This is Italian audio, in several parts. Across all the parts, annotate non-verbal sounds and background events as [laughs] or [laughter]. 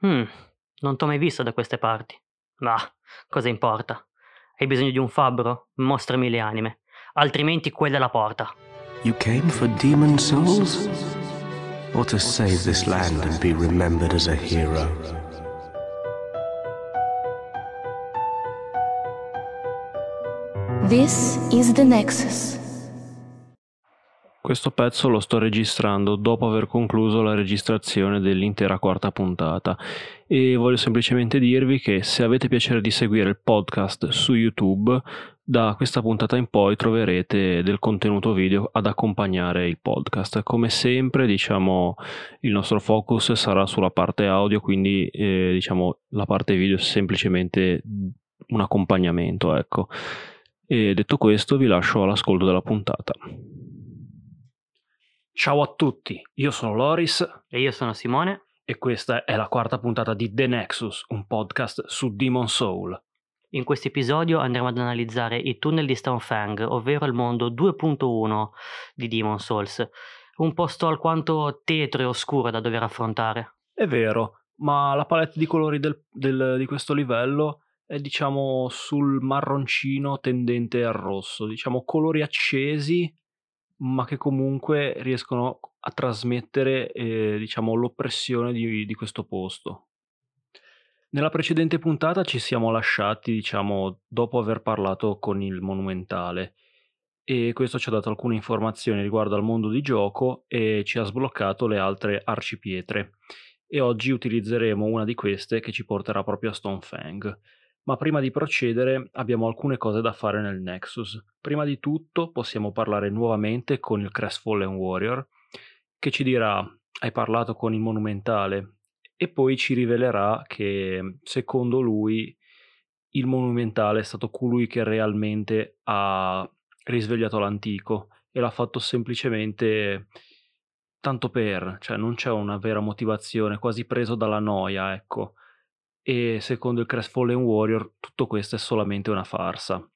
Mh, non t'ho mai visto da queste parti. Bah, cosa importa? Hai bisogno di un fabbro? Mostrami le anime, altrimenti quella è la porta. You came for demon souls? Or to save this land and be remembered as a hero? This is the Nexus. Questo pezzo lo sto registrando dopo aver concluso la registrazione dell'intera quarta puntata e voglio semplicemente dirvi che se avete piacere di seguire il podcast su YouTube, da questa puntata in poi troverete del contenuto video ad accompagnare il podcast. Come sempre, diciamo, il nostro focus sarà sulla parte audio, quindi eh, diciamo la parte video è semplicemente un accompagnamento, ecco. E detto questo, vi lascio all'ascolto della puntata. Ciao a tutti, io sono Loris E io sono Simone. e questa è la quarta puntata di The Nexus, un podcast su Demon Soul. In questo episodio andremo ad analizzare i tunnel di Stonefang, ovvero il mondo 2.1 di Demon Souls. Un posto alquanto tetro e oscuro da dover affrontare. È vero, ma la palette di colori del- del- di questo livello è diciamo sul marroncino tendente al rosso, diciamo colori accesi ma che comunque riescono a trasmettere eh, diciamo l'oppressione di, di questo posto. Nella precedente puntata ci siamo lasciati, diciamo, dopo aver parlato con il monumentale e questo ci ha dato alcune informazioni riguardo al mondo di gioco e ci ha sbloccato le altre arcipietre. E oggi utilizzeremo una di queste che ci porterà proprio a Stonefang. Ma prima di procedere abbiamo alcune cose da fare nel Nexus. Prima di tutto possiamo parlare nuovamente con il Crestfallen Warrior che ci dirà hai parlato con il monumentale e poi ci rivelerà che secondo lui il monumentale è stato colui che realmente ha risvegliato l'antico e l'ha fatto semplicemente tanto per, cioè non c'è una vera motivazione, quasi preso dalla noia, ecco. E secondo il Crestfallen Warrior tutto questo è solamente una farsa.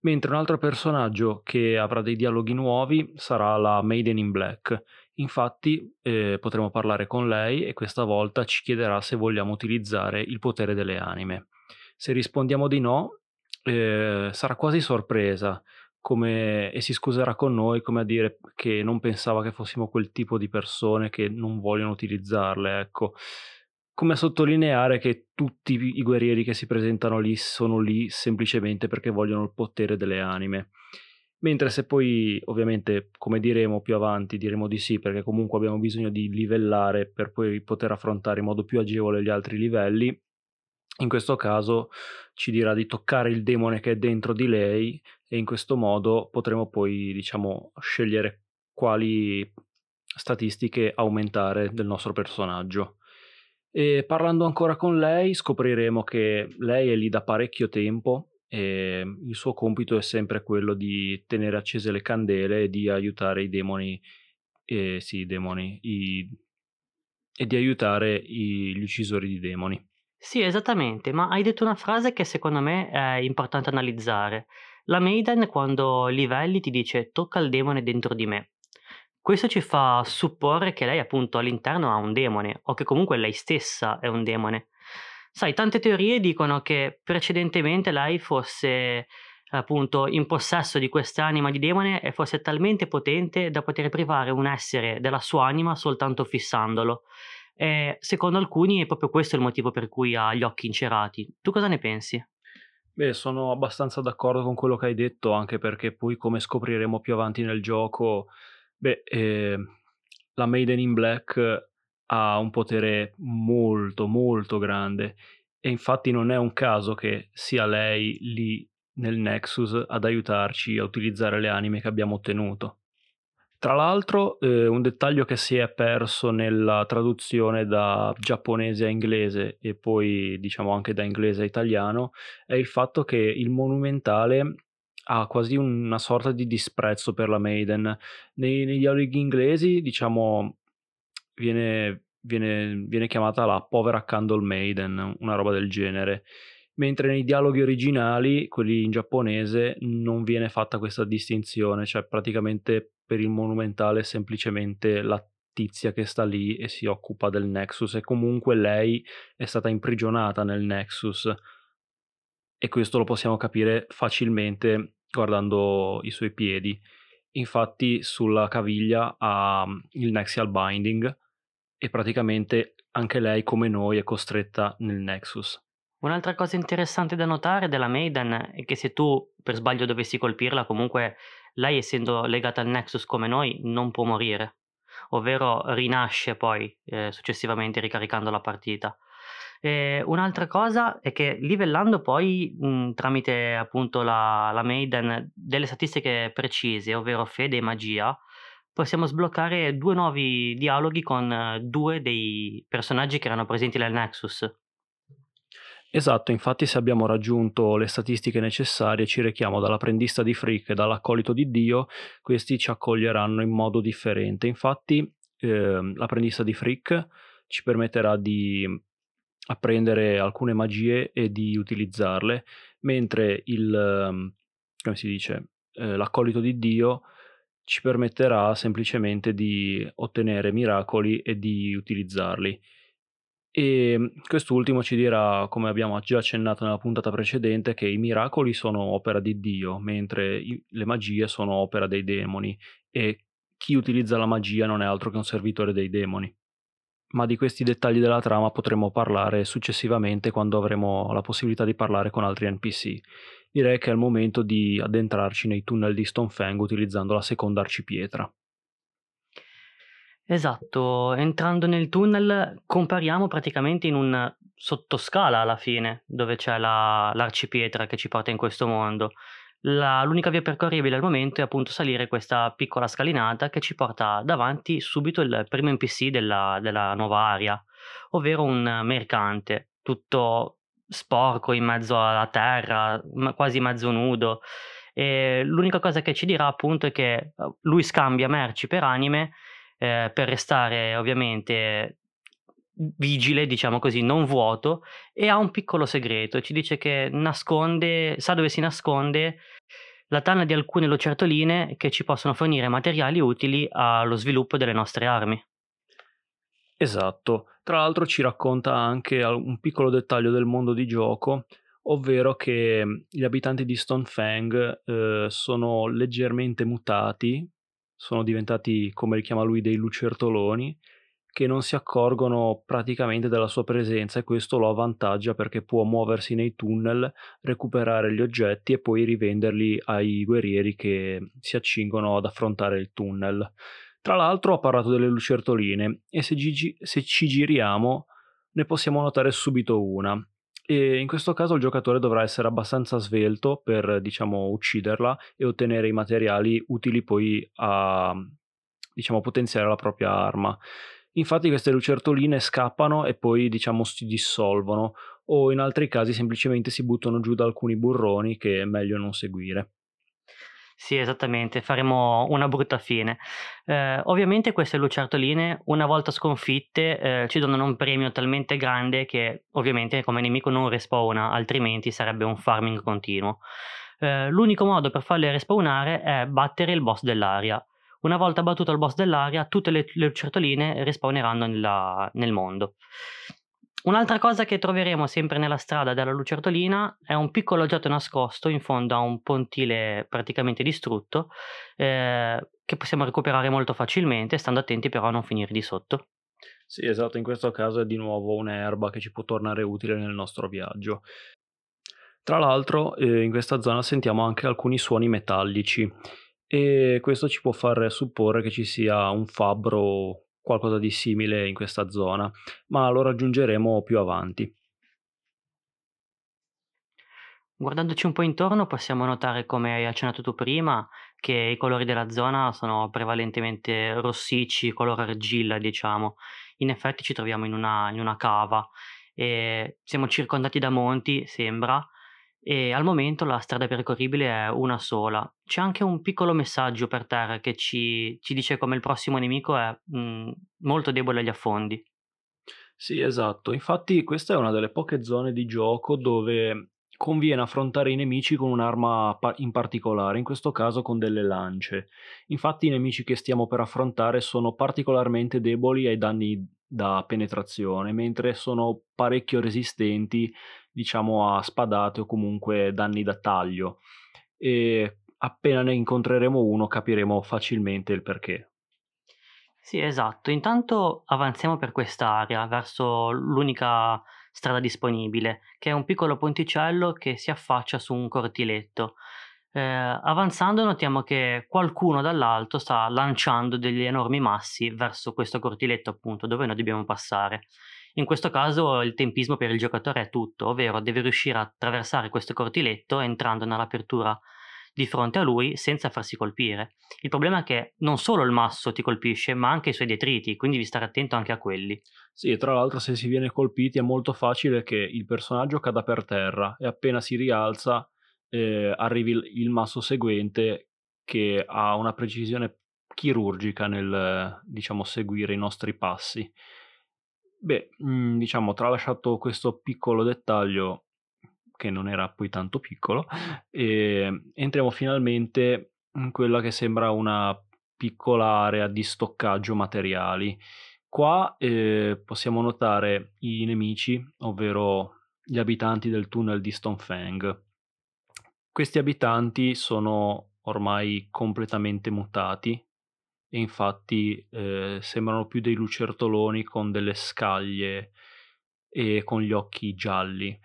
Mentre un altro personaggio che avrà dei dialoghi nuovi sarà la Maiden in Black. Infatti eh, potremo parlare con lei e questa volta ci chiederà se vogliamo utilizzare il potere delle anime. Se rispondiamo di no, eh, sarà quasi sorpresa come, e si scuserà con noi come a dire che non pensava che fossimo quel tipo di persone che non vogliono utilizzarle, ecco. Come a sottolineare che tutti i guerrieri che si presentano lì sono lì semplicemente perché vogliono il potere delle anime. Mentre se poi, ovviamente, come diremo più avanti, diremo di sì, perché comunque abbiamo bisogno di livellare per poi poter affrontare in modo più agevole gli altri livelli, in questo caso ci dirà di toccare il demone che è dentro di lei e in questo modo potremo poi, diciamo, scegliere quali statistiche aumentare del nostro personaggio. E parlando ancora con lei scopriremo che lei è lì da parecchio tempo e il suo compito è sempre quello di tenere accese le candele e di aiutare i demoni, eh, sì, i demoni, i, e di aiutare i, gli uccisori di demoni. Sì, esattamente, ma hai detto una frase che secondo me è importante analizzare. La Maiden quando livelli ti dice tocca il demone dentro di me. Questo ci fa supporre che lei appunto all'interno ha un demone o che comunque lei stessa è un demone. Sai, tante teorie dicono che precedentemente lei fosse appunto in possesso di quest'anima di demone e fosse talmente potente da poter privare un essere della sua anima soltanto fissandolo. E secondo alcuni è proprio questo il motivo per cui ha gli occhi incerati. Tu cosa ne pensi? Beh, sono abbastanza d'accordo con quello che hai detto, anche perché poi, come scopriremo più avanti nel gioco, beh, eh, la Maiden in Black ha un potere molto, molto grande. E infatti non è un caso che sia lei lì nel Nexus ad aiutarci a utilizzare le anime che abbiamo ottenuto. Tra l'altro, eh, un dettaglio che si è perso nella traduzione da giapponese a inglese e poi diciamo anche da inglese a italiano è il fatto che il monumentale ha quasi una sorta di disprezzo per la Maiden. Nei, nei dialoghi inglesi, diciamo, viene, viene, viene chiamata la povera Candle Maiden, una roba del genere mentre nei dialoghi originali, quelli in giapponese, non viene fatta questa distinzione, cioè praticamente per il monumentale semplicemente la tizia che sta lì e si occupa del Nexus e comunque lei è stata imprigionata nel Nexus e questo lo possiamo capire facilmente guardando i suoi piedi. Infatti sulla caviglia ha mm, il Nexial Binding e praticamente anche lei come noi è costretta nel Nexus. Un'altra cosa interessante da notare della Maiden è che se tu per sbaglio dovessi colpirla, comunque lei essendo legata al Nexus come noi non può morire, ovvero rinasce poi eh, successivamente ricaricando la partita. E un'altra cosa è che livellando poi mh, tramite appunto la, la Maiden delle statistiche precise, ovvero fede e magia, possiamo sbloccare due nuovi dialoghi con eh, due dei personaggi che erano presenti nel Nexus. Esatto, infatti se abbiamo raggiunto le statistiche necessarie ci rechiamo dall'apprendista di Frick e dall'accolito di Dio, questi ci accoglieranno in modo differente. Infatti eh, l'apprendista di Frick ci permetterà di apprendere alcune magie e di utilizzarle, mentre il, ehm, come si dice, eh, l'accolito di Dio ci permetterà semplicemente di ottenere miracoli e di utilizzarli. E ehm, quest'ultimo ci dirà, come abbiamo già accennato nella puntata precedente, che i miracoli sono opera di Dio, mentre i, le magie sono opera dei demoni e chi utilizza la magia non è altro che un servitore dei demoni ma di questi dettagli della trama potremo parlare successivamente quando avremo la possibilità di parlare con altri NPC. Direi che è il momento di addentrarci nei tunnel di Stonefang utilizzando la seconda arcipietra. Esatto, entrando nel tunnel compariamo praticamente in un sottoscala alla fine, dove c'è la, l'arcipietra che ci porta in questo mondo. La, l'unica via percorribile al momento è appunto salire questa piccola scalinata che ci porta davanti subito il primo NPC della, della nuova area, ovvero un mercante, tutto sporco in mezzo alla terra, quasi mezzo nudo. E l'unica cosa che ci dirà appunto è che eh, lui scambia merci per anime eh, per restare ovviamente vigile, diciamo così, non vuoto, e ha un piccolo segreto. Ci dice che nasconde, sa dove si nasconde la tana di alcune lucertoline che ci possono fornire materiali utili allo sviluppo delle nostre armi. Esatto, tra l'altro ci racconta anche un piccolo dettaglio del mondo di gioco, ovvero che gli abitanti di Stonefang eh, sono leggermente mutati, sono diventati, come li chiama lui, dei lucertoloni, che non si accorgono praticamente della sua presenza e questo lo avvantaggia perché può muoversi nei tunnel, recuperare gli oggetti e poi rivenderli ai guerrieri che si accingono ad affrontare il tunnel. Tra l'altro ha parlato delle lucertoline e se, gi- se ci giriamo ne possiamo notare subito una. E in questo caso il giocatore dovrà essere abbastanza svelto per, diciamo, ucciderla e ottenere i materiali utili poi a, diciamo, potenziare la propria arma. Infatti queste lucertoline scappano e poi diciamo si dissolvono o in altri casi semplicemente si buttano giù da alcuni burroni che è meglio non seguire. Sì, esattamente, faremo una brutta fine. Eh, ovviamente queste lucertoline, una volta sconfitte, eh, ci donano un premio talmente grande che ovviamente come nemico non respawna, altrimenti sarebbe un farming continuo. Eh, l'unico modo per farle respawnare è battere il boss dell'area. Una volta battuto il boss dell'area, tutte le, le lucertoline respawneranno nella, nel mondo. Un'altra cosa che troveremo sempre nella strada della lucertolina è un piccolo oggetto nascosto in fondo a un pontile praticamente distrutto eh, che possiamo recuperare molto facilmente, stando attenti però a non finire di sotto. Sì, esatto, in questo caso è di nuovo un'erba che ci può tornare utile nel nostro viaggio. Tra l'altro, eh, in questa zona sentiamo anche alcuni suoni metallici e questo ci può far supporre che ci sia un fabbro o qualcosa di simile in questa zona, ma lo raggiungeremo più avanti. Guardandoci un po' intorno possiamo notare, come hai accennato tu prima, che i colori della zona sono prevalentemente rossicci, color argilla, diciamo. In effetti ci troviamo in una, in una cava e siamo circondati da monti, sembra, e al momento la strada percorribile è una sola. C'è anche un piccolo messaggio per terra che ci, ci dice come il prossimo nemico è mh, mm, molto debole agli affondi. Sì, esatto. Infatti questa è una delle poche zone di gioco dove conviene affrontare i nemici con un'arma in particolare, in questo caso con delle lance. Infatti i nemici che stiamo per affrontare sono particolarmente deboli ai danni da penetrazione, mentre sono parecchio resistenti, diciamo, a spadate o comunque danni da taglio. E appena ne incontreremo uno capiremo facilmente il perché. Sì, esatto. Intanto avanziamo per quest'area, verso l'unica strada disponibile, che è un piccolo ponticello che si affaccia su un cortiletto. Eh, avanzando notiamo che qualcuno dall'alto sta lanciando degli enormi massi verso questo cortiletto appunto dove noi dobbiamo passare. In questo caso il tempismo per il giocatore è tutto, ovvero deve riuscire a attraversare questo cortiletto entrando nell'apertura di fronte a lui senza farsi colpire. Il problema è che non solo il masso ti colpisce, ma anche i suoi detriti, quindi devi stare attento anche a quelli. Sì, e tra l'altro se si viene colpiti è molto facile che il personaggio cada per terra e appena si rialza eh, arrivi il, il masso seguente che ha una precisione chirurgica nel diciamo seguire i nostri passi. Beh, mh, diciamo, tralasciato questo piccolo dettaglio, che non era poi tanto piccolo, e entriamo finalmente in quella che sembra una piccola area di stoccaggio materiali. Qua eh, possiamo notare i nemici, ovvero gli abitanti del tunnel di Stonefang. Questi abitanti sono ormai completamente mutati e infatti eh, sembrano più dei lucertoloni con delle scaglie e con gli occhi gialli.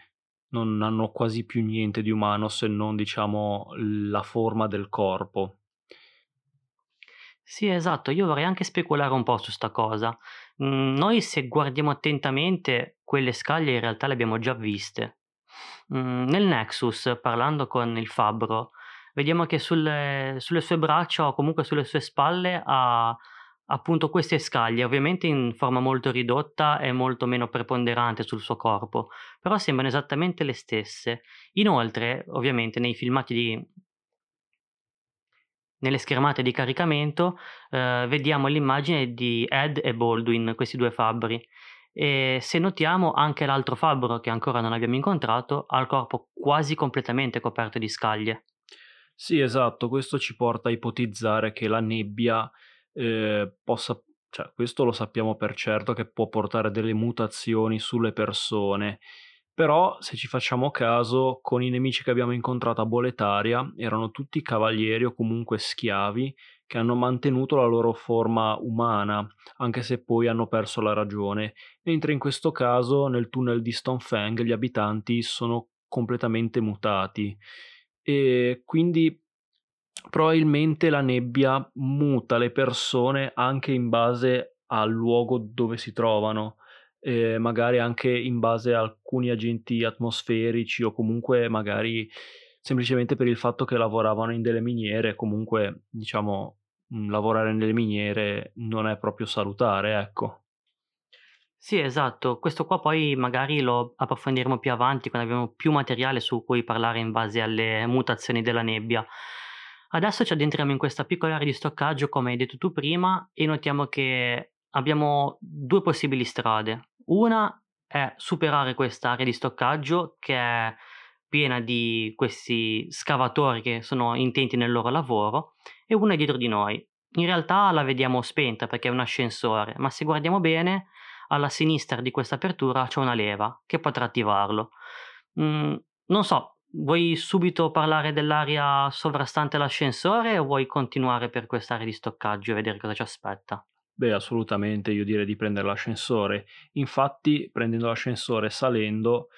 Non hanno quasi più niente di umano se non diciamo la forma del corpo. Sì, esatto, io vorrei anche speculare un po' su sta cosa. Mm, noi se guardiamo attentamente, quelle scaglie in realtà le abbiamo già viste. Mm, nel Nexus, parlando con il fabbro, vediamo che sulle, sulle sue braccia o comunque sulle sue spalle ha appunto queste scaglie, ovviamente in forma molto ridotta e molto meno preponderante sul suo corpo, però sembrano esattamente le stesse. Inoltre, ovviamente nei filmati di nelle schermate di caricamento eh, vediamo l'immagine di Ed e Baldwin, questi due fabbri. E se notiamo anche l'altro fabbro che ancora non abbiamo incontrato ha il corpo quasi completamente coperto di scaglie. Sì, esatto, questo ci porta a ipotizzare che la nebbia eh, possa, cioè questo lo sappiamo per certo che può portare delle mutazioni sulle persone, però se ci facciamo caso, con i nemici che abbiamo incontrato a Boletaria erano tutti cavalieri o comunque schiavi che hanno mantenuto la loro forma umana, anche se poi hanno perso la ragione, mentre in questo caso nel tunnel di Stonefang gli abitanti sono completamente mutati e quindi probabilmente la nebbia muta le persone anche in base al luogo dove si trovano, eh, magari anche in base a alcuni agenti atmosferici o comunque magari semplicemente per il fatto che lavoravano in delle miniere, comunque diciamo lavorare nelle miniere non è proprio salutare, ecco. Sì, esatto. Questo qua poi magari lo approfondiremo più avanti quando abbiamo più materiale su cui parlare in base alle mutazioni della nebbia. Adesso ci addentriamo in questa piccola area di stoccaggio, come hai detto tu prima, e notiamo che abbiamo due possibili strade. Una è superare questa area di stoccaggio che è piena di questi scavatori che sono intenti nel loro lavoro e una è dietro di noi. In realtà la vediamo spenta perché è un ascensore, ma se guardiamo bene, alla sinistra di questa apertura c'è una leva che potrà attivarlo. Mm, non so, vuoi subito parlare dell'area sovrastante l'ascensore o vuoi continuare per quest'area di stoccaggio e vedere cosa ci aspetta? Beh, assolutamente, io direi di prendere l'ascensore. Infatti, prendendo l'ascensore salendo,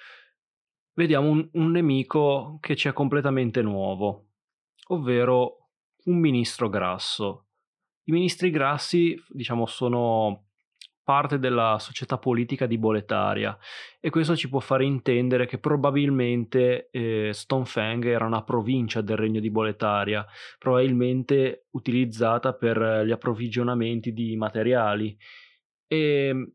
vediamo un, un nemico che ci è completamente nuovo, ovvero un ministro grasso. I ministri grassi, diciamo, sono parte della società politica di Boletaria e questo ci può fare intendere che probabilmente eh, Stonefang era una provincia del regno di Boletaria, probabilmente utilizzata per gli approvvigionamenti di materiali. E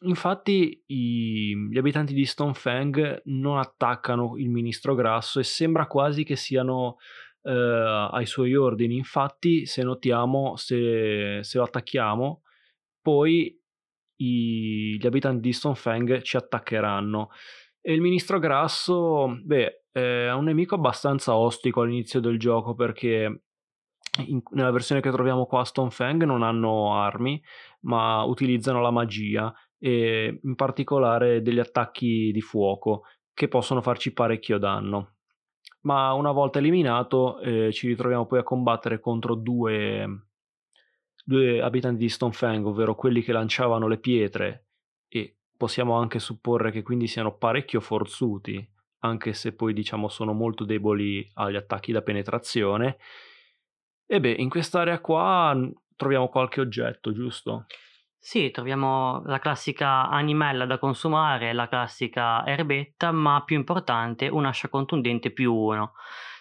infatti i, gli abitanti di Stonefang non attaccano il ministro grasso e sembra quasi che siano eh, ai suoi ordini. Infatti, se notiamo, se, se lo attacchiamo, poi i, gli abitanti di Stonefang ci attaccheranno. E il ministro Grasso, beh, è un nemico abbastanza ostico all'inizio del gioco perché in, nella versione che troviamo qua Stonefang non hanno armi, ma utilizzano la magia e in particolare degli attacchi di fuoco che possono farci parecchio danno. Ma una volta eliminato eh, ci ritroviamo poi a combattere contro due, due abitanti di Stonefang, ovvero quelli che lanciavano le pietre e possiamo anche supporre che quindi siano parecchio forzuti, anche se poi diciamo sono molto deboli agli attacchi da penetrazione. E beh, in quest'area qua troviamo qualche oggetto, giusto? Sì, troviamo la classica animella da consumare, la classica erbetta, ma più importante un'ascia contundente più 1.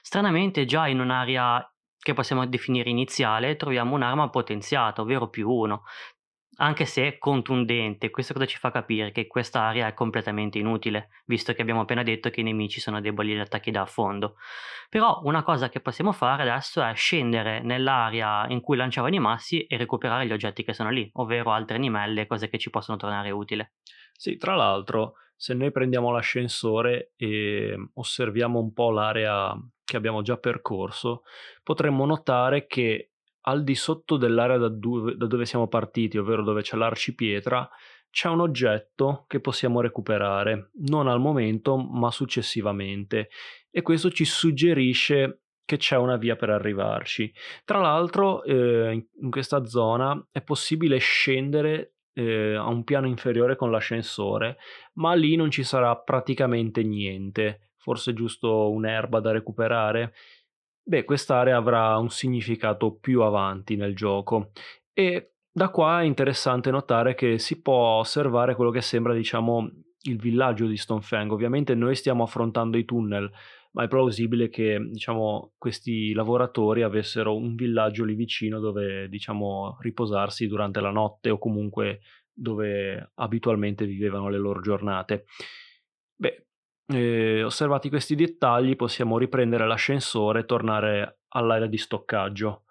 Stranamente già in un'area che possiamo definire iniziale troviamo un'arma potenziata, ovvero più 1 anche se contundente. Questo cosa ci fa capire che quest'area è completamente inutile, visto che abbiamo appena detto che i nemici sono deboli agli attacchi da affondo. Però una cosa che possiamo fare adesso è scendere nell'area in cui lanciavano i massi e recuperare gli oggetti che sono lì, ovvero altre animelle, cose che ci possono tornare utili. Sì, tra l'altro, se noi prendiamo l'ascensore e osserviamo un po' l'area che abbiamo già percorso, potremmo notare che al di sotto dell'area da dove, da dove siamo partiti, ovvero dove c'è l'arcipietra, c'è un oggetto che possiamo recuperare, non al momento, ma successivamente. E questo ci suggerisce che c'è una via per arrivarci. Tra l'altro, eh, in questa zona è possibile scendere eh, a un piano inferiore con l'ascensore, ma lì non ci sarà praticamente niente. Forse giusto un'erba da recuperare. Beh, quest'area avrà un significato più avanti nel gioco e da qua è interessante notare che si può osservare quello che sembra, diciamo, il villaggio di Stonefang. Ovviamente noi stiamo affrontando i tunnel, ma è plausibile che, diciamo, questi lavoratori avessero un villaggio lì vicino dove, diciamo, riposarsi durante la notte o comunque dove abitualmente vivevano le loro giornate. E osservati questi dettagli possiamo riprendere l'ascensore e tornare all'area di stoccaggio.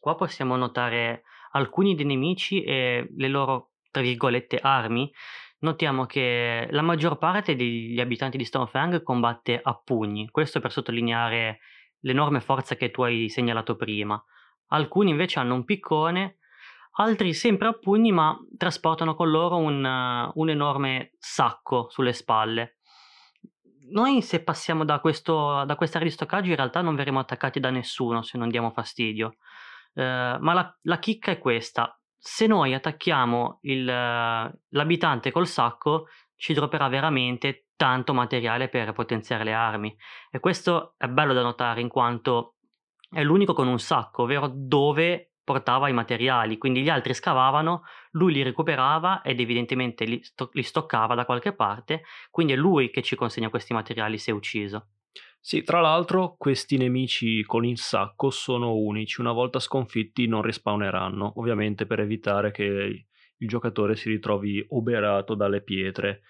Qua possiamo notare alcuni dei nemici e le loro, tra virgolette, armi. Notiamo che la maggior parte degli abitanti di Stonefang combatte a pugni, questo per sottolineare l'enorme forza che tu hai segnalato prima. Alcuni invece hanno un piccone, altri sempre a pugni ma trasportano con loro un, un enorme sacco sulle spalle noi se passiamo da, questo, da questa area di stoccaggio in realtà non verremo attaccati da nessuno se non diamo fastidio. Eh, ma la, la, chicca è questa. Se noi attacchiamo il, l'abitante col sacco, ci dropperà veramente tanto materiale per potenziare le armi. E questo è bello da notare in quanto è l'unico con un sacco, ovvero dove portava i materiali, quindi gli altri scavavano, lui li recuperava ed evidentemente li, sto- li stoccava da qualche parte, quindi è lui che ci consegna questi materiali se ucciso. Sì, tra l'altro questi nemici con il sacco sono unici, una volta sconfitti non respawneranno, ovviamente per evitare che il giocatore si ritrovi oberato dalle pietre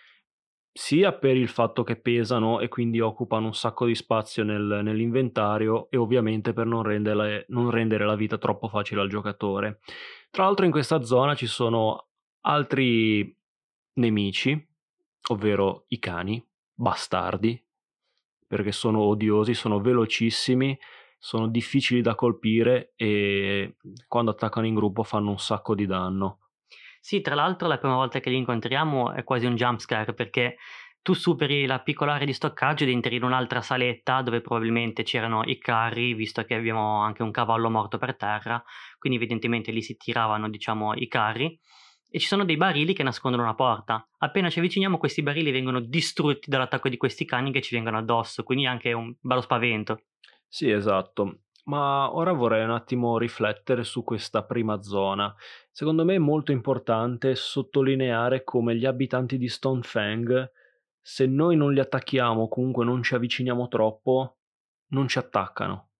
sia per il fatto che pesano e quindi occupano un sacco di spazio nel, nell'inventario e ovviamente per non rendere, non rendere la vita troppo facile al giocatore. Tra l'altro in questa zona ci sono altri nemici, ovvero i cani, bastardi, perché sono odiosi, sono velocissimi, sono difficili da colpire e quando attaccano in gruppo fanno un sacco di danno. Sì, tra l'altro la prima volta che li incontriamo è quasi un jumpscare perché tu superi la piccola area di stoccaggio ed entri in un'altra saletta dove probabilmente c'erano i carri, visto che abbiamo anche un cavallo morto per terra, quindi evidentemente lì si tiravano, diciamo, i carri. E ci sono dei barili che nascondono una porta. Appena ci avviciniamo, questi barili vengono distrutti dall'attacco di questi cani che ci vengono addosso, quindi anche un bello spavento. Sì, esatto. Ma ora vorrei un attimo riflettere su questa prima zona. Secondo me è molto importante sottolineare come gli abitanti di Stonefang, se noi non li attacchiamo o comunque non ci avviciniamo troppo, non ci attaccano.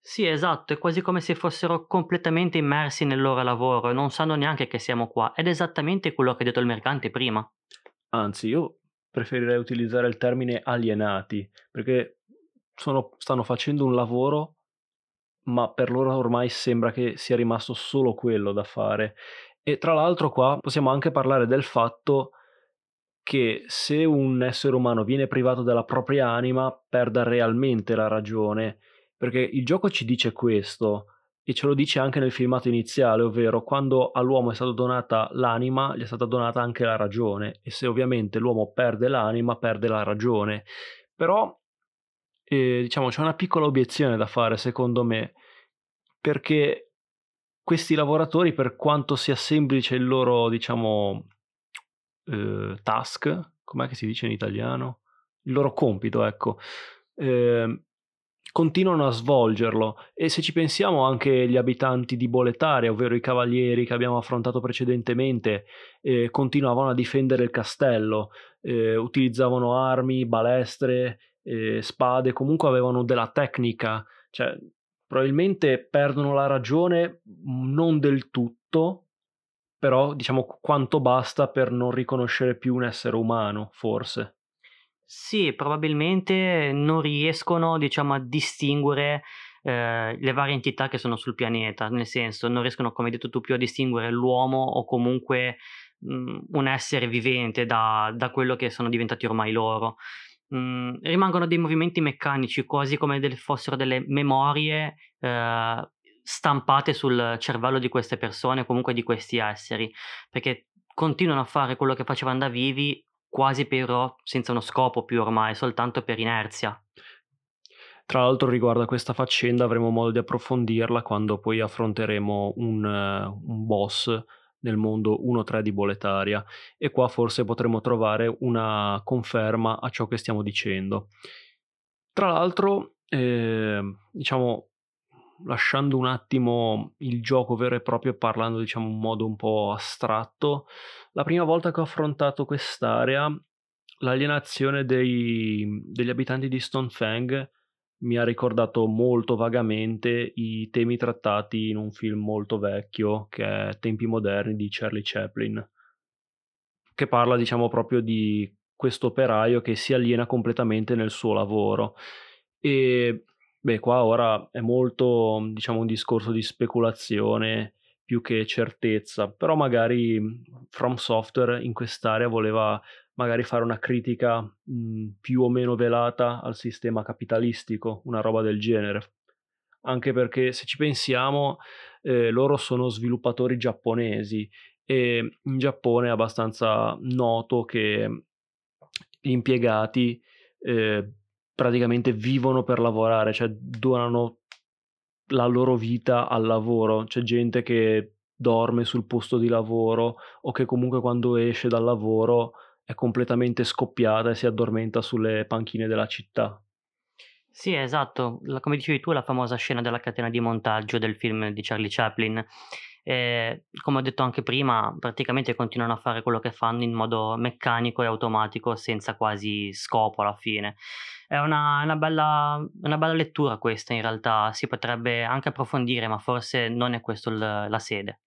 Sì, esatto, è quasi come se fossero completamente immersi nel loro lavoro e non sanno neanche che siamo qua. Ed è esattamente quello che ha detto il mercante prima. Anzi, io preferirei utilizzare il termine alienati, perché sono, stanno facendo un lavoro, ma per loro ormai sembra che sia rimasto solo quello da fare. E tra l'altro qua possiamo anche parlare del fatto che se un essere umano viene privato della propria anima, perda realmente la ragione, perché il gioco ci dice questo e ce lo dice anche nel filmato iniziale, ovvero quando all'uomo è stata donata l'anima, gli è stata donata anche la ragione e se ovviamente l'uomo perde l'anima, perde la ragione. Però eh, diciamo c'è una piccola obiezione da fare secondo me, perché questi lavoratori per quanto sia semplice il loro, diciamo, eh, task, com'è che si dice in italiano? Il loro compito, ecco. Eh, continuano a svolgerlo e se ci pensiamo anche gli abitanti di Boletaria, ovvero i cavalieri che abbiamo affrontato precedentemente, eh, continuavano a difendere il castello, eh, utilizzavano armi, balestre, eh, spade, comunque avevano della tecnica, cioè probabilmente perdono la ragione non del tutto, però diciamo quanto basta per non riconoscere più un essere umano, forse. Sì, probabilmente non riescono, diciamo, a distinguere eh, le varie entità che sono sul pianeta, nel senso non riescono, come hai detto tu, più a distinguere l'uomo o comunque mh, mm, un essere vivente da, da, quello che sono diventati ormai loro. Mh, rimangono dei movimenti meccanici, quasi come delle, fossero delle memorie eh, stampate sul cervello di queste persone, comunque di questi esseri, perché continuano a fare quello che facevano da vivi, quasi però senza uno scopo più ormai, soltanto per inerzia. Tra l'altro riguardo a questa faccenda avremo modo di approfondirla quando poi affronteremo un, un boss nel mondo 1-3 di Boletaria e qua forse potremo trovare una conferma a ciò che stiamo dicendo. Tra l'altro, eh, diciamo, lasciando un attimo il gioco vero e proprio parlando diciamo in modo un po' astratto, la prima volta che ho affrontato quest'area, l'alienazione dei, degli abitanti di Stonefang mi ha ricordato molto vagamente i temi trattati in un film molto vecchio che è Tempi moderni di Charlie Chaplin, che parla diciamo proprio di questo operaio che si aliena completamente nel suo lavoro. E Beh, qua ora è molto, diciamo, un discorso di speculazione più che certezza, però magari From Software in quest'area voleva magari fare una critica mh, più o meno velata al sistema capitalistico, una roba del genere. Anche perché se ci pensiamo, eh, loro sono sviluppatori giapponesi e in Giappone è abbastanza noto che gli impiegati eh, praticamente vivono per lavorare, cioè donano la loro vita al lavoro. C'è gente che dorme sul posto di lavoro o che comunque quando esce dal lavoro è completamente scoppiata e si addormenta sulle panchine della città. Sì, esatto, la, come dicevi tu, la famosa scena della catena di montaggio del film di Charlie Chaplin. Eh, come ho detto anche prima, praticamente continuano a fare quello che fanno in modo meccanico e automatico, senza quasi scopo alla fine. È una, una, bella, una bella lettura questa in realtà, si potrebbe anche approfondire, ma forse non è questa la sede.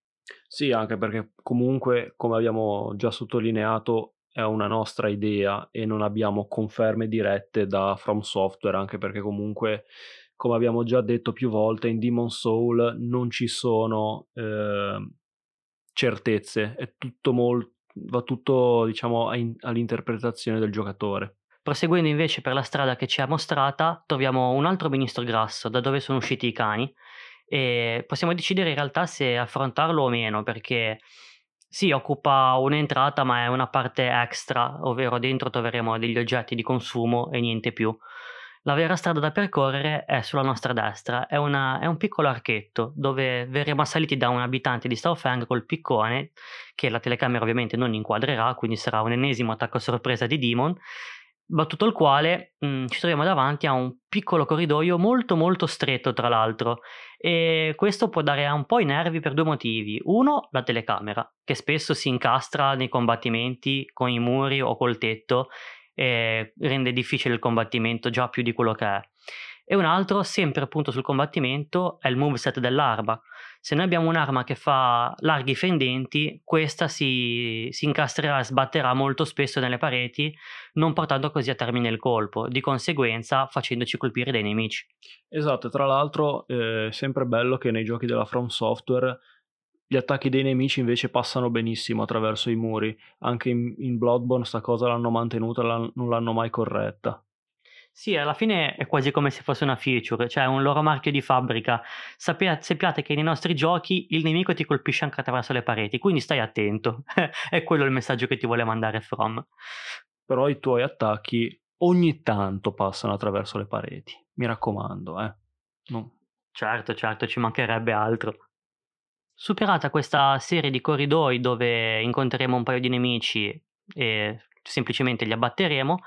Sì, anche perché comunque, come abbiamo già sottolineato, è una nostra idea e non abbiamo conferme dirette da From Software, anche perché comunque, come abbiamo già detto più volte, in Demon Soul non ci sono eh, certezze, è tutto molto va tutto diciamo all'interpretazione del giocatore. Proseguendo invece per la strada che ci ha mostrata, troviamo un altro ministro grasso da dove sono usciti i cani e possiamo decidere in realtà se affrontarlo o meno perché sì, occupa un'entrata ma è una parte extra, ovvero dentro troveremo degli oggetti di consumo e niente più. La vera strada da percorrere è sulla nostra destra, è, una, è un piccolo archetto dove verremo assaliti da un abitante di Staufeng col piccone, che la telecamera ovviamente non inquadrerà, quindi sarà un ennesimo attacco sorpresa di Demon, battuto il quale mh, mm, ci troviamo davanti a un piccolo corridoio molto molto stretto tra l'altro e questo può dare un po' i nervi per due motivi. Uno, la telecamera, che spesso si incastra nei combattimenti con i muri o col tetto e rende difficile il combattimento già più di quello che è. E un altro, sempre appunto sul combattimento, è il moveset dell'arma se noi abbiamo un'arma che fa larghi fendenti, questa si, si incastrerà e sbatterà molto spesso nelle pareti, non portando così a termine il colpo, di conseguenza facendoci colpire dai nemici. Esatto, tra l'altro è sempre bello che nei giochi della From Software gli attacchi dei nemici invece passano benissimo attraverso i muri. Anche in, in Bloodborne sta cosa l'hanno mantenuta, l'hanno, non l'hanno mai corretta. Sì, alla fine è quasi come se fosse una feature, cioè un loro marchio di fabbrica. Sapia- sappiate che nei nostri giochi il nemico ti colpisce anche attraverso le pareti, quindi stai attento. [laughs] è quello il messaggio che ti vuole mandare From. Però i tuoi attacchi ogni tanto passano attraverso le pareti, mi raccomando, eh. No. Certo, certo, ci mancherebbe altro. Superata questa serie di corridoi dove incontreremo un paio di nemici e semplicemente li abbatteremo,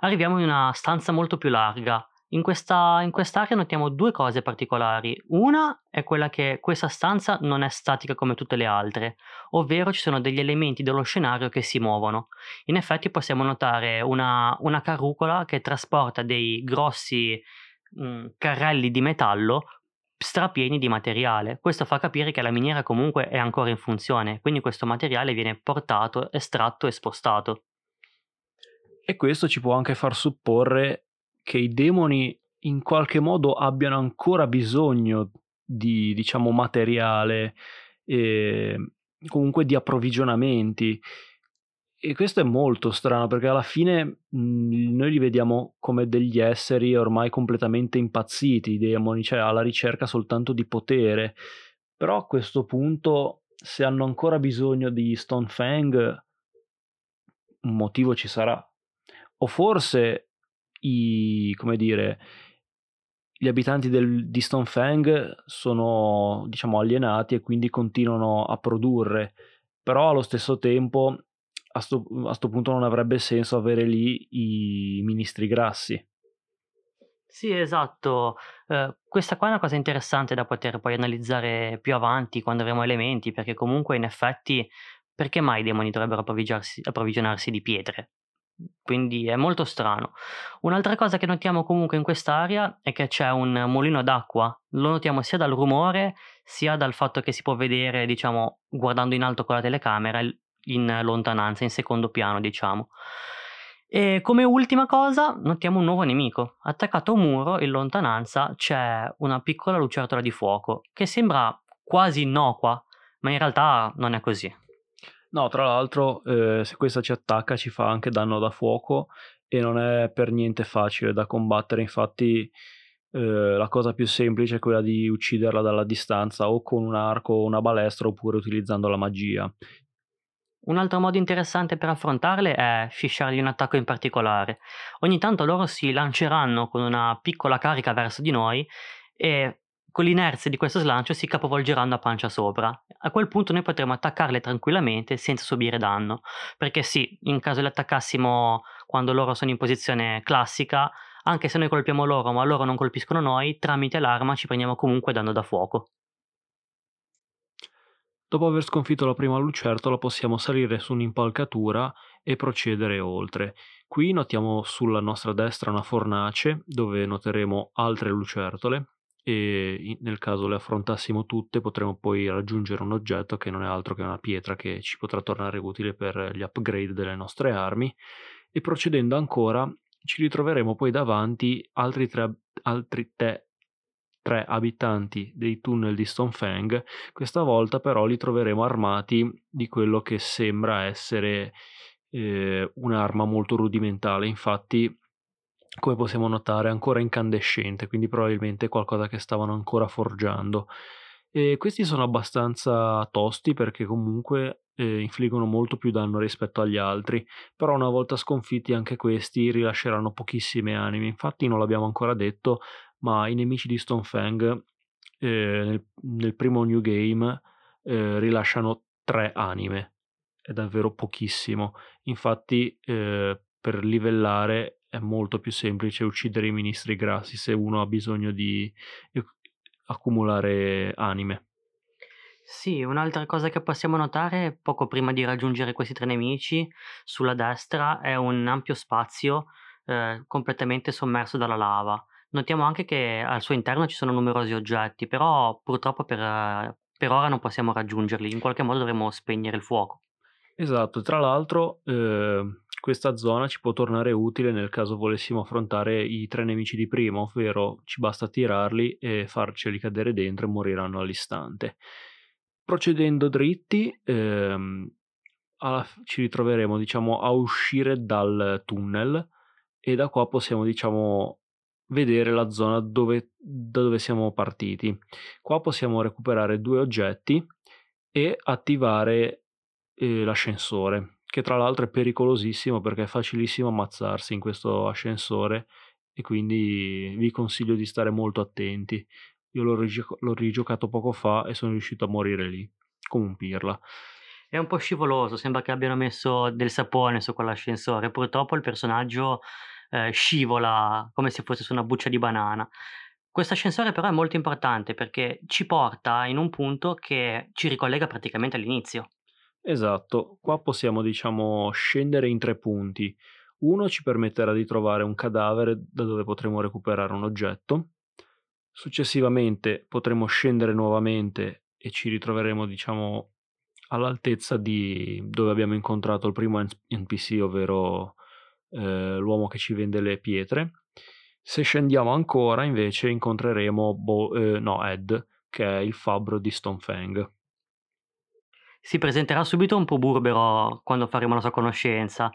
arriviamo in una stanza molto più larga. In, questa, in quest'area notiamo due cose particolari. Una è quella che questa stanza non è statica come tutte le altre, ovvero ci sono degli elementi dello scenario che si muovono. In effetti possiamo notare una, una carrucola che trasporta dei grossi mh, mm, carrelli di metallo strapieni di materiale. Questo fa capire che la miniera comunque è ancora in funzione, quindi questo materiale viene portato, estratto e spostato. E questo ci può anche far supporre che i demoni in qualche modo abbiano ancora bisogno di, diciamo, materiale e comunque di approvvigionamenti. E questo è molto strano perché alla fine mh, noi li vediamo come degli esseri ormai completamente impazziti, i demoni, cioè alla ricerca soltanto di potere. Però a questo punto, se hanno ancora bisogno di Stonefang, un motivo ci sarà o forse i, come dire, gli abitanti del, di Stonefang sono diciamo alienati e quindi continuano a produrre, però allo stesso tempo a questo punto non avrebbe senso avere lì i ministri grassi. Sì, esatto. Eh, questa qua è una cosa interessante da poter poi analizzare più avanti quando avremo elementi, perché comunque in effetti perché mai i demoni dovrebbero approvvigionarsi di pietre? Quindi è molto strano. Un'altra cosa che notiamo comunque in quest'area è che c'è un mulino d'acqua, lo notiamo sia dal rumore sia dal fatto che si può vedere, diciamo, guardando in alto con la telecamera in lontananza, in secondo piano, diciamo. E come ultima cosa notiamo un nuovo nemico. Attaccato a un muro in lontananza c'è una piccola lucertola di fuoco che sembra quasi innocua, ma in realtà non è così. No, tra l'altro, eh, se questa ci attacca ci fa anche danno da fuoco e non è per niente facile da combattere. Infatti, eh, la cosa più semplice è quella di ucciderla dalla distanza o con un arco o una balestra oppure utilizzando la magia. Un altro modo interessante per affrontarle è fisciargli un attacco in particolare. Ogni tanto loro si lanceranno con una piccola carica verso di noi e con l'inerzia di questo slancio si capovolgeranno a pancia sopra. A quel punto noi potremo attaccarle tranquillamente senza subire danno. Perché sì, in caso le attaccassimo quando loro sono in posizione classica, anche se noi colpiamo loro ma loro non colpiscono noi, tramite l'arma ci prendiamo comunque danno da fuoco. Dopo aver sconfitto la prima lucertola possiamo salire su un'impalcatura e procedere oltre. Qui notiamo sulla nostra destra una fornace dove noteremo altre lucertole e nel caso le affrontassimo tutte potremo poi raggiungere un oggetto che non è altro che una pietra che ci potrà tornare utile per gli upgrade delle nostre armi. E procedendo ancora ci ritroveremo poi davanti altri tre, altri te, tre abitanti dei tunnel di Stonefang questa volta però li troveremo armati di quello che sembra essere eh, un'arma molto rudimentale. Infatti come possiamo notare ancora incandescente, quindi probabilmente qualcosa che stavano ancora forgiando. E questi sono abbastanza tosti perché comunque eh, infliggono molto più danno rispetto agli altri, però una volta sconfitti anche questi rilasceranno pochissime anime. Infatti non l'abbiamo ancora detto, ma i nemici di Stonefang eh, nel, nel, primo New Game eh, rilasciano tre anime, è davvero pochissimo. Infatti eh, per livellare è molto più semplice uccidere i ministri grassi se uno ha bisogno di accumulare anime. Sì, un'altra cosa che possiamo notare poco prima di raggiungere questi tre nemici, sulla destra è un ampio spazio eh, completamente sommerso dalla lava. Notiamo anche che al suo interno ci sono numerosi oggetti, però purtroppo per, per ora non possiamo raggiungerli, in qualche modo dovremo spegnere il fuoco. Esatto, tra l'altro eh, questa zona ci può tornare utile nel caso volessimo affrontare i tre nemici di prima, ovvero ci basta tirarli e farceli cadere dentro e moriranno all'istante. Procedendo dritti, ehm, f- ci ritroveremo diciamo a uscire dal tunnel e da qua possiamo diciamo vedere la zona dove, da dove siamo partiti. Qua possiamo recuperare due oggetti e attivare eh, l'ascensore, che tra l'altro è pericolosissimo perché è facilissimo ammazzarsi in questo ascensore e quindi vi consiglio di stare molto attenti. Io l'ho, rigio- l'ho rigiocato poco fa e sono riuscito a morire lì, come un pirla. È un po' scivoloso, sembra che abbiano messo del sapone su quell'ascensore. Purtroppo il personaggio eh, scivola come se fosse su una buccia di banana. Questo ascensore però è molto importante perché ci porta in un punto che ci ricollega praticamente all'inizio. Esatto, qua possiamo diciamo scendere in tre punti. Uno ci permetterà di trovare un cadavere da dove potremo recuperare un oggetto. Successivamente potremo scendere nuovamente e ci ritroveremo diciamo all'altezza di dove abbiamo incontrato il primo NPC, ovvero eh, l'uomo che ci vende le pietre. Se scendiamo ancora, invece, incontreremo Bo- eh, no, Ed, che è il fabbro di Stonefang. Si presenterà subito un po' burbero quando faremo la sua conoscenza.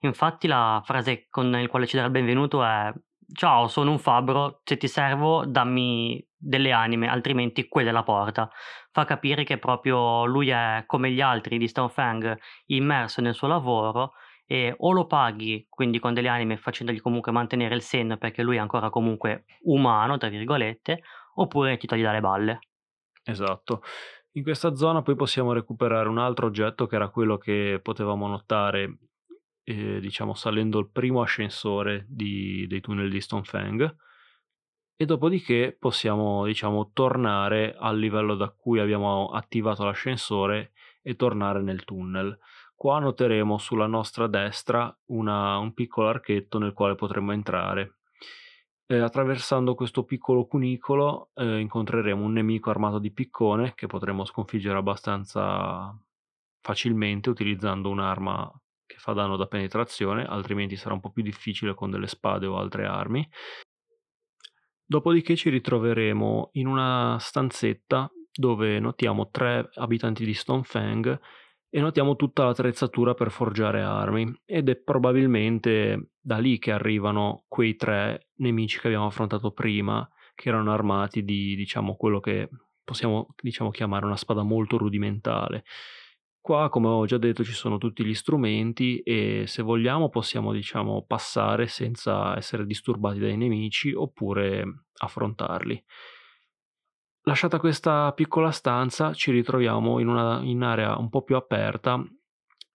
Infatti la frase con la quale ci darà il benvenuto è Ciao, sono un fabbro, se ti servo dammi delle anime, altrimenti qui la porta. Fa capire che proprio lui è come gli altri di Stonefang, immerso nel suo lavoro e o lo paghi quindi con delle anime facendogli comunque mantenere il senno perché lui è ancora comunque umano, tra virgolette, oppure ti togli dalle balle. Esatto. In questa zona poi possiamo recuperare un altro oggetto che era quello che potevamo notare, eh, diciamo, salendo il primo ascensore di, dei tunnel di Stonefang. E dopodiché possiamo, diciamo, tornare al livello da cui abbiamo attivato l'ascensore e tornare nel tunnel. Qua noteremo sulla nostra destra una, un piccolo archetto nel quale potremo entrare. Eh, attraversando questo piccolo cunicolo eh, incontreremo un nemico armato di piccone che potremo sconfiggere abbastanza facilmente utilizzando un'arma che fa danno da penetrazione, altrimenti sarà un po' più difficile con delle spade o altre armi. Dopodiché ci ritroveremo in una stanzetta dove notiamo tre abitanti di Stonefang e notiamo tutta l'attrezzatura per forgiare armi ed è probabilmente da lì che arrivano quei tre nemici che abbiamo affrontato prima che erano armati di diciamo quello che possiamo diciamo chiamare una spada molto rudimentale. Qua come ho già detto ci sono tutti gli strumenti e se vogliamo possiamo diciamo passare senza essere disturbati dai nemici oppure affrontarli Lasciata questa piccola stanza, ci ritroviamo in una in area un po' più aperta,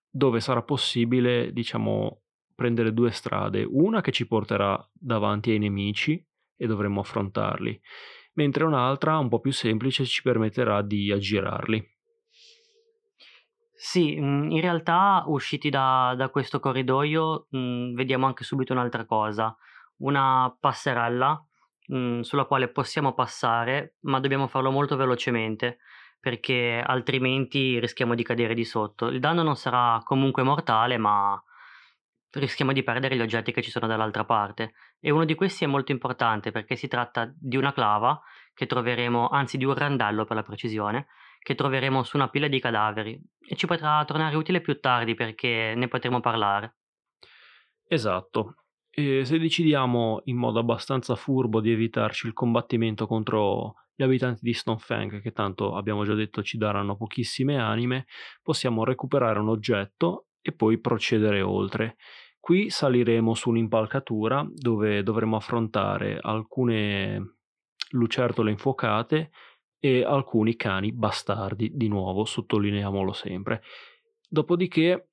dove sarà possibile, diciamo, prendere due strade. Una che ci porterà davanti ai nemici e dovremo affrontarli, mentre un'altra, un po' più semplice, ci permetterà di aggirarli. Sì, mm, in realtà usciti da, da questo corridoio mm, vediamo anche subito un'altra cosa, una passerella mhmm, sulla quale possiamo passare, ma dobbiamo farlo molto velocemente, perché altrimenti rischiamo di cadere di sotto. Il danno non sarà comunque mortale, ma rischiamo di perdere gli oggetti che ci sono dall'altra parte. E uno di questi è molto importante perché si tratta di una clava che troveremo, anzi di un randello per la precisione, che troveremo su una pila di cadaveri e ci potrà tornare utile più tardi perché ne potremo parlare. Esatto. E se decidiamo in modo abbastanza furbo di evitarci il combattimento contro gli abitanti di Stonefang, che tanto abbiamo già detto ci daranno pochissime anime, possiamo recuperare un oggetto e poi procedere oltre. Qui saliremo su un'impalcatura dove dovremo affrontare alcune lucertole infuocate e alcuni cani bastardi, di nuovo, sottolineiamolo sempre. Dopodiché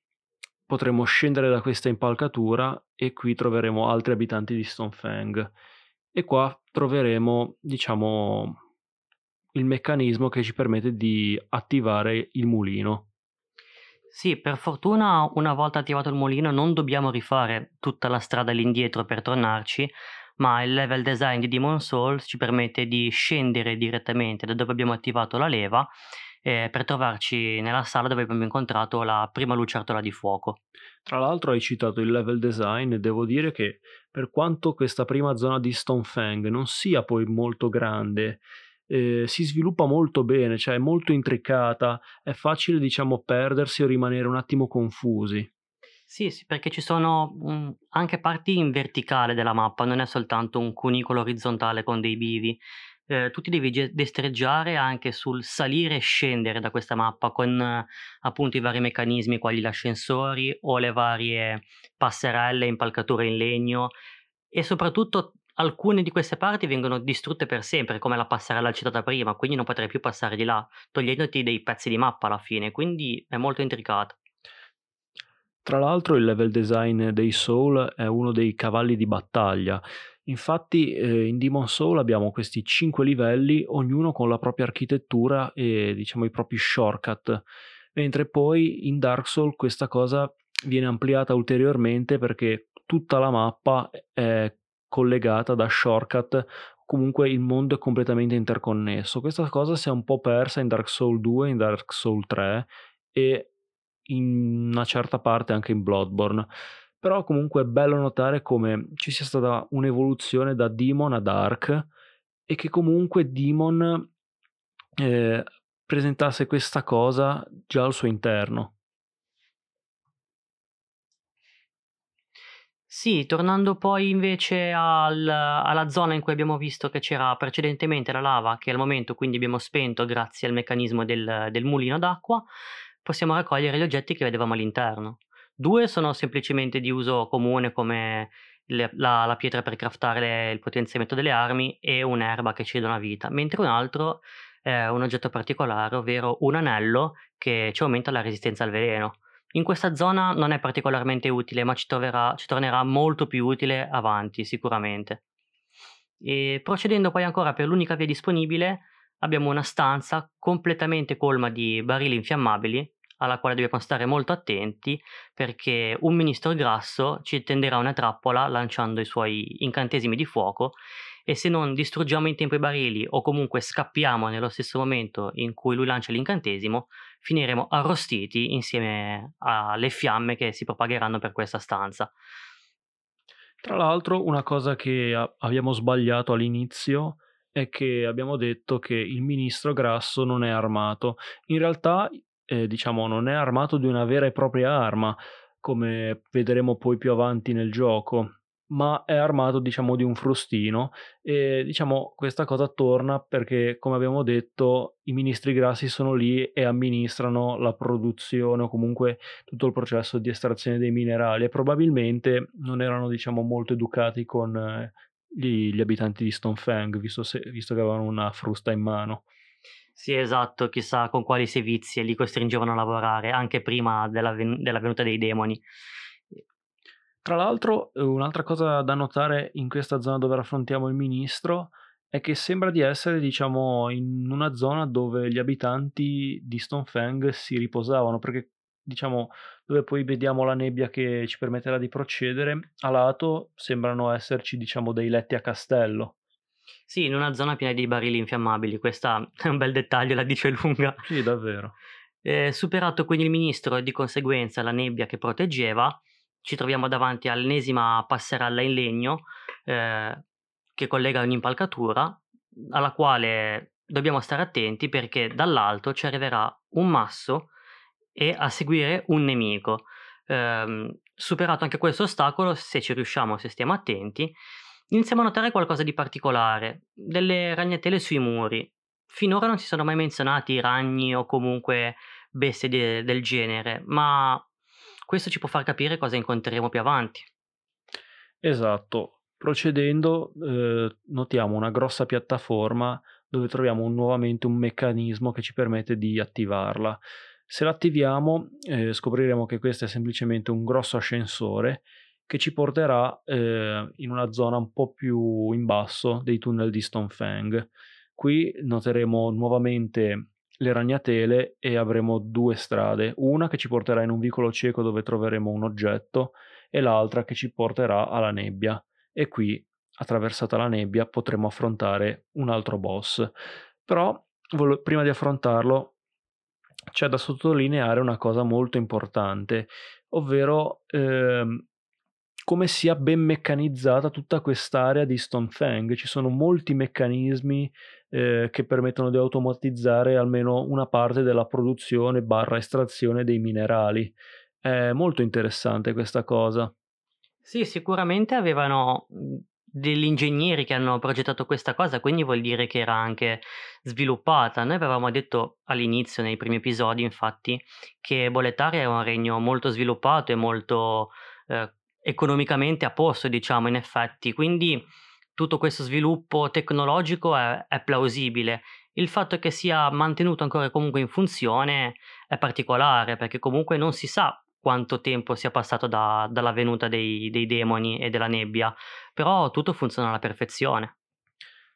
potremo scendere da questa impalcatura e qui troveremo altri abitanti di Stonefang e qua troveremo diciamo il meccanismo che ci permette di attivare il mulino. Sì, per fortuna una volta attivato il mulino non dobbiamo rifare tutta la strada all'indietro per tornarci, ma il level design di Demon Souls ci permette di scendere direttamente da dove abbiamo attivato la leva eh, per trovarci nella sala dove abbiamo incontrato la prima lucertola di fuoco. Tra l'altro hai citato il level design e devo dire che per quanto questa prima zona di Stonefang non sia poi molto grande, eh, si sviluppa molto bene, cioè è molto intricata, è facile diciamo perdersi o rimanere un attimo confusi. Sì, sì, perché ci sono mm, anche parti in verticale della mappa, non è soltanto un cunicolo orizzontale con dei bivi. Eh, tu ti devi destreggiare anche sul salire e scendere da questa mappa con eh, appunto i vari meccanismi, quali gli ascensori o le varie passerelle, impalcature in legno e soprattutto alcune di queste parti vengono distrutte per sempre, come la passerella citata prima, quindi non potrai più passare di là, togliendoti dei pezzi di mappa alla fine, quindi è molto intricato. Tra l'altro il level design dei Soul è uno dei cavalli di battaglia. Infatti eh, in Demon Soul abbiamo questi cinque livelli, ognuno con la propria architettura e diciamo i propri shortcut, mentre poi in Dark Soul questa cosa viene ampliata ulteriormente perché tutta la mappa è collegata da shortcut, comunque il mondo è completamente interconnesso. Questa cosa si è un po' persa in Dark Souls 2, in Dark Souls 3 e in una certa parte anche in Bloodborne. Però comunque è bello notare come ci sia stata un'evoluzione da Demon a Dark e che comunque Demon eh, presentasse questa cosa già al suo interno. Sì, tornando poi invece al alla zona in cui abbiamo visto che c'era precedentemente la lava, che al momento quindi abbiamo spento grazie al meccanismo del del mulino d'acqua, possiamo raccogliere gli oggetti che vedevamo all'interno. Due sono semplicemente di uso comune come le la la pietra per craftare il potenziamento delle armi e un'erba che ci dà una vita, mentre un altro è un oggetto particolare, ovvero un anello che ci aumenta la resistenza al veleno. In questa zona non è particolarmente utile, ma ci, troverà, ci tornerà molto più utile avanti, sicuramente. E procedendo poi ancora per l'unica via disponibile, abbiamo una stanza completamente colma di barili infiammabili, alla quale dobbiamo stare molto attenti perché un ministro grasso ci tenderà una trappola lanciando i suoi incantesimi di fuoco e se non distruggiamo in tempo i barili o comunque scappiamo nello stesso momento in cui lui lancia l'incantesimo, finiremo arrostiti insieme alle fiamme che si propagheranno per questa stanza. Tra l'altro, una cosa che abbiamo sbagliato all'inizio è che abbiamo detto che il ministro Grasso non è armato. In realtà, eh, diciamo, non è armato di una vera e propria arma, come vedremo poi più avanti nel gioco ma è armato diciamo di un frustino e diciamo questa cosa torna perché come abbiamo detto i ministri grassi sono lì e amministrano la produzione o comunque tutto il processo di estrazione dei minerali e probabilmente non erano diciamo molto educati con eh, gli, gli abitanti di Stonefang visto, visto che avevano una frusta in mano. Sì, esatto, chissà con quali sevizie li costringevano a lavorare anche prima della, ven- della venuta dei demoni. Tra l'altro, uhm, un'altra cosa da notare in questa zona dove affrontiamo il ministro è che sembra di essere, diciamo, in una zona dove gli abitanti di Stonefang si riposavano, perché diciamo dove poi vediamo la nebbia che ci permetterà di procedere, a lato sembrano esserci, diciamo, dei letti a castello. Sì, in una zona piena di barili infiammabili, questa [laughs] è un bel dettaglio, la dice lunga. Sì, davvero. Eh, superato quindi il ministro e di conseguenza la nebbia che proteggeva, ci troviamo davanti all'ennesima passerella in legno eh, che collega un'impalcatura alla quale dobbiamo stare attenti perché dall'alto ci arriverà un masso e a seguire un nemico. Eh, superato anche questo ostacolo, se ci riusciamo, se stiamo attenti, iniziamo a notare qualcosa di particolare, delle ragnatele sui muri. Finora non si sono mai menzionati ragni o comunque bestie de- del genere, ma questo ci può far capire cosa incontreremo più avanti. Esatto. Procedendo, eh, notiamo una grossa piattaforma dove troviamo nuovamente un meccanismo che ci permette di attivarla. Se l'attiviamo, eh, scopriremo che questo è semplicemente un grosso ascensore che ci porterà eh, in una zona un po' più in basso dei tunnel di Stonefang. Qui noteremo nuovamente le ragnatele e avremo due strade, una che ci porterà in un vicolo cieco dove troveremo un oggetto e l'altra che ci porterà alla nebbia e qui attraversata la nebbia potremo affrontare un altro boss. Però prima di affrontarlo c'è da sottolineare una cosa molto importante, ovvero ehm, come sia ben meccanizzata tutta quest'area di Stonefang. Ci sono molti meccanismi eh, che permettono di automatizzare almeno una parte della produzione barra estrazione dei minerali. È molto interessante questa cosa. Sì, sicuramente avevano degli ingegneri che hanno progettato questa cosa, quindi vuol dire che era anche sviluppata. Noi avevamo detto all'inizio, nei primi episodi, infatti, che Boletaria è un regno molto sviluppato e molto eh, economicamente a posto, diciamo, in effetti. Quindi tutto questo sviluppo tecnologico è, è plausibile. Il fatto che sia mantenuto ancora comunque in funzione è particolare, perché comunque non si sa quanto tempo sia passato da, dalla venuta dei, dei demoni e della nebbia, però tutto funziona alla perfezione.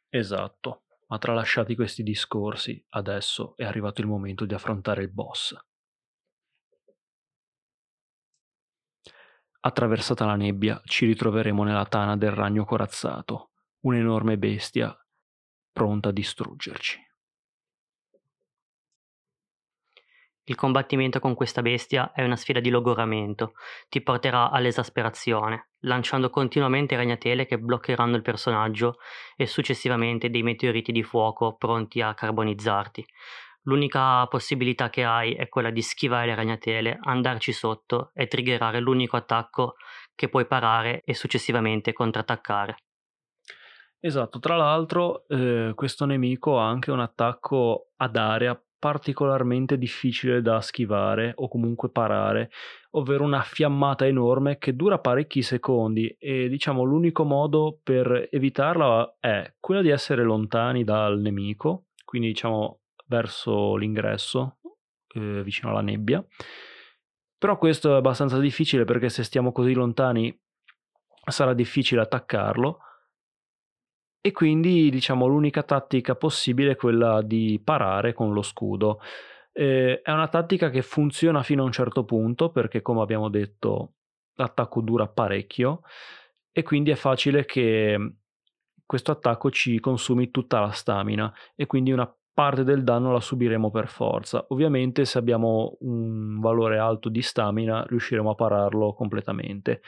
Esatto, ma tralasciati questi discorsi, adesso è arrivato il momento di affrontare il boss. Attraversata la nebbia, ci ritroveremo nella tana del ragno corazzato, un'enorme bestia pronta a distruggerci. Il combattimento con questa bestia è una sfida di logoramento, ti porterà all'esasperazione, lanciando continuamente ragnatele che bloccheranno il personaggio e successivamente dei meteoriti di fuoco pronti a carbonizzarti. L'unica possibilità che hai è quella di schivare le ragnatele, andarci sotto e triggerare l'unico attacco che puoi parare e successivamente contrattaccare. Esatto, tra l'altro eh, questo nemico ha anche un attacco ad area particolarmente difficile da schivare o comunque parare, ovvero una fiammata enorme che dura parecchi secondi e diciamo l'unico modo per evitarla è quella di essere lontani dal nemico, quindi diciamo verso l'ingresso, eh, vicino alla nebbia. Però questo è abbastanza difficile perché se stiamo così lontani sarà difficile attaccarlo e quindi diciamo l'unica tattica possibile è quella di parare con lo scudo. Eh, è una tattica che funziona fino a un certo punto perché come abbiamo detto l'attacco dura parecchio e quindi è facile che questo attacco ci consumi tutta la stamina e quindi una parte del danno la subiremo per forza. Ovviamente se abbiamo un valore alto di stamina riusciremo a pararlo completamente.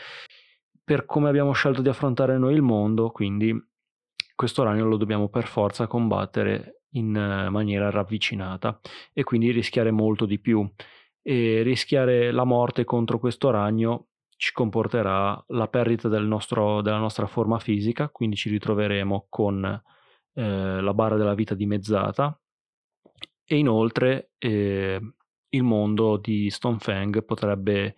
Per come abbiamo scelto di affrontare noi il mondo, quindi questo ragno lo dobbiamo per forza combattere in eh, maniera ravvicinata e quindi rischiare molto di più. E rischiare la morte contro questo ragno ci comporterà la perdita del nostro, della nostra forma fisica, quindi ci ritroveremo con eh, la barra della vita dimezzata e inoltre eh, il mondo di Stonefang potrebbe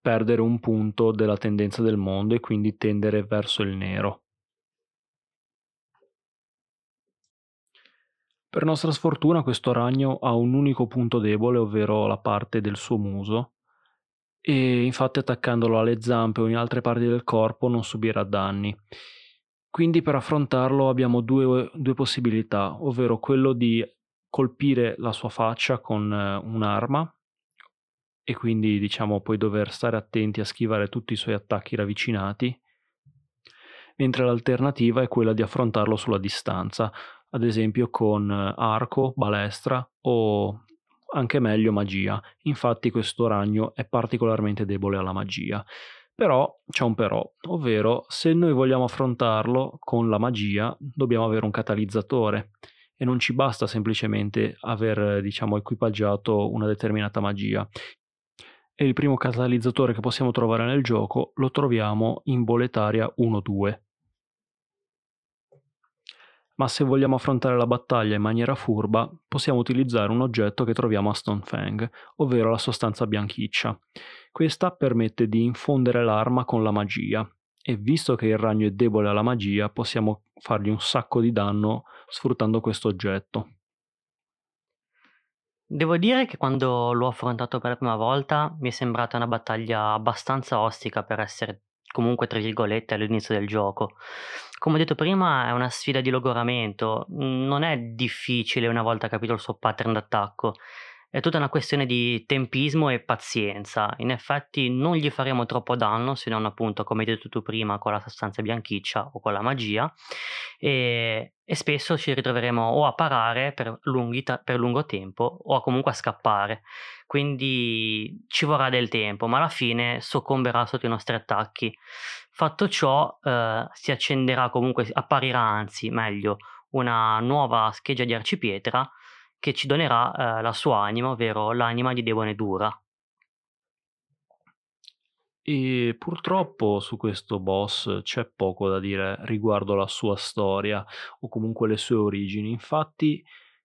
perdere un punto della tendenza del mondo e quindi tendere verso il nero. Per nostra sfortuna questo ragno ha un unico punto debole, ovvero la parte del suo muso, e infatti attaccandolo alle zampe o in altre parti del corpo non subirà danni. Quindi per affrontarlo abbiamo due, due possibilità, ovvero quello di colpire la sua faccia con eh, un'arma e quindi diciamo poi dover stare attenti a schivare tutti i suoi attacchi ravvicinati, mentre l'alternativa è quella di affrontarlo sulla distanza, ad esempio con eh, arco, balestra o anche meglio magia. Infatti questo ragno è particolarmente debole alla magia. Però c'è un però, ovvero se noi vogliamo affrontarlo con la magia dobbiamo avere un catalizzatore e non ci basta semplicemente aver diciamo equipaggiato una determinata magia. E il primo catalizzatore che possiamo trovare nel gioco lo troviamo in Boletaria 1-2 ma se vogliamo affrontare la battaglia in maniera furba, possiamo utilizzare un oggetto che troviamo a Stonefang, ovvero la sostanza bianchiccia. Questa permette di infondere l'arma con la magia, e visto che il ragno è debole alla magia, possiamo fargli un sacco di danno sfruttando questo oggetto. Devo dire che quando l'ho affrontato per la prima volta mi è sembrata una battaglia abbastanza ostica per essere comunque tra virgolette all'inizio del gioco. Come ho detto prima è una sfida di logoramento, non è difficile una volta capito il suo pattern d'attacco, è tutta una questione di tempismo e pazienza. In effetti non gli faremo troppo danno se non appunto, come hai detto tu prima, con la sostanza bianchiccia o con la magia e, e spesso ci ritroveremo o a parare per, ta- per lungo tempo o comunque a scappare. Quindi ci vorrà del tempo, ma alla fine soccomberà sotto i nostri attacchi. Fatto ciò, eh, si accenderà comunque, apparirà anzi meglio una nuova scheggia di arcipietra che ci donerà eh, la sua anima, ovvero l'anima di Demone Dura. E purtroppo su questo boss c'è poco da dire riguardo la sua storia o comunque le sue origini. Infatti,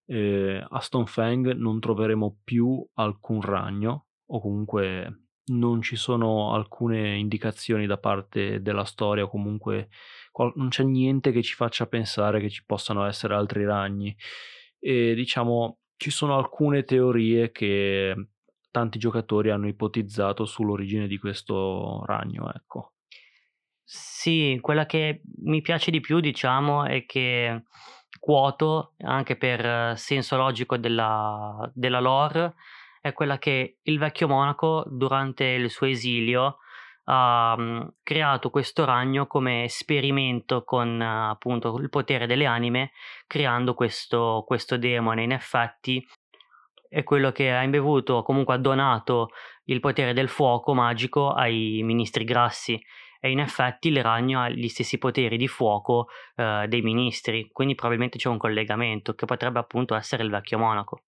eh, a Stonefang non troveremo più alcun ragno o comunque non ci sono alcune indicazioni da parte della storia o comunque qual- non c'è niente che ci faccia pensare che ci possano essere altri ragni. E diciamo ci sono alcune teorie che tanti giocatori hanno ipotizzato sull'origine di questo ragno, ecco. Sì, quella che mi piace di più, diciamo, è che quoto, anche per senso logico della, della lore, è quella che il vecchio monaco, durante il suo esilio, ha mm, creato questo ragno come esperimento con appunto il potere delle anime, creando questo, questo demone. In effetti è quello che ha imbevuto o comunque ha donato il potere del fuoco magico ai ministri grassi e in effetti il ragno ha gli stessi poteri di fuoco eh, dei ministri, quindi probabilmente c'è un collegamento che potrebbe appunto essere il vecchio monaco.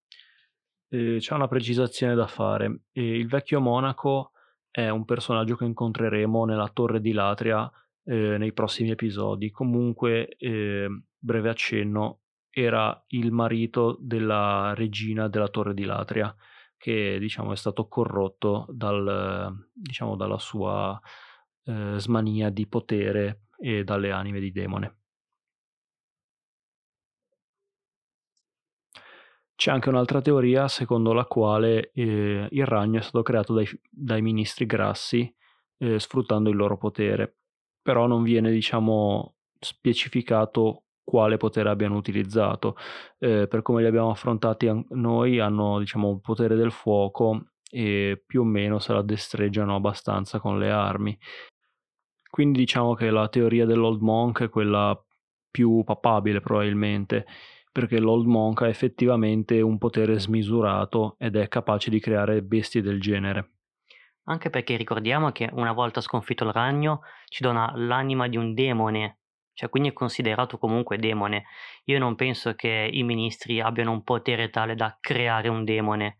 Eh, c'è una precisazione da fare. Eh, il vecchio monaco è un personaggio che incontreremo nella Torre di Latria eh, nei prossimi episodi. Comunque, ehm, breve accenno, era il marito della regina della Torre di Latria, che diciamo è stato corrotto dal, diciamo, dalla sua eh, smania di potere e dalle anime di demone. C'è anche un'altra teoria secondo la quale eh, il ragno è stato creato dai, dai ministri grassi eh, sfruttando il loro potere, però non viene diciamo specificato quale potere abbiano utilizzato. Eh, per come li abbiamo affrontati an- noi, hanno diciamo un potere del fuoco e più o meno se la destreggiano abbastanza con le armi. Quindi diciamo che la teoria dell'Old Monk è quella più papabile probabilmente, perché l'Old Monk ha effettivamente un potere smisurato ed è capace di creare bestie del genere. Anche perché ricordiamo che una volta sconfitto il ragno ci dona l'anima di un demone cioè quindi è considerato comunque demone. Io non penso che i ministri abbiano un potere tale da creare un demone,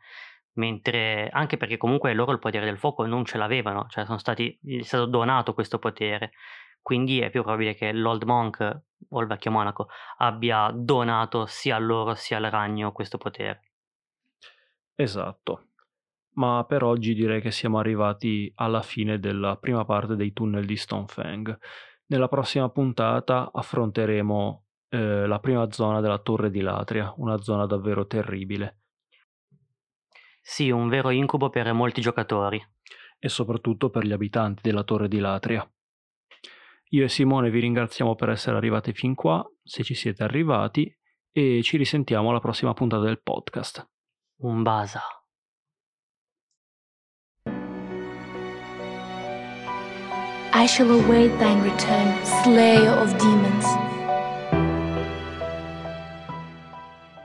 mentre anche perché comunque loro il potere del fuoco non ce l'avevano, cioè sono stati, gli è stato donato questo potere. Quindi è più probabile che l'Old Monk o il vecchio monaco abbia donato sia a loro sia al ragno questo potere. Esatto. Ma per oggi direi che siamo arrivati alla fine della prima parte dei tunnel di Stonefang. Nella prossima puntata affronteremo eh, la prima zona della Torre di Latria, una zona davvero terribile. Sì, un vero incubo per molti giocatori. E soprattutto per gli abitanti della Torre di Latria. Io e Simone vi ringraziamo per essere arrivati fin qua, se ci siete arrivati, e ci risentiamo alla prossima puntata del podcast. Un basa. I shall await thine return, slayer of demons.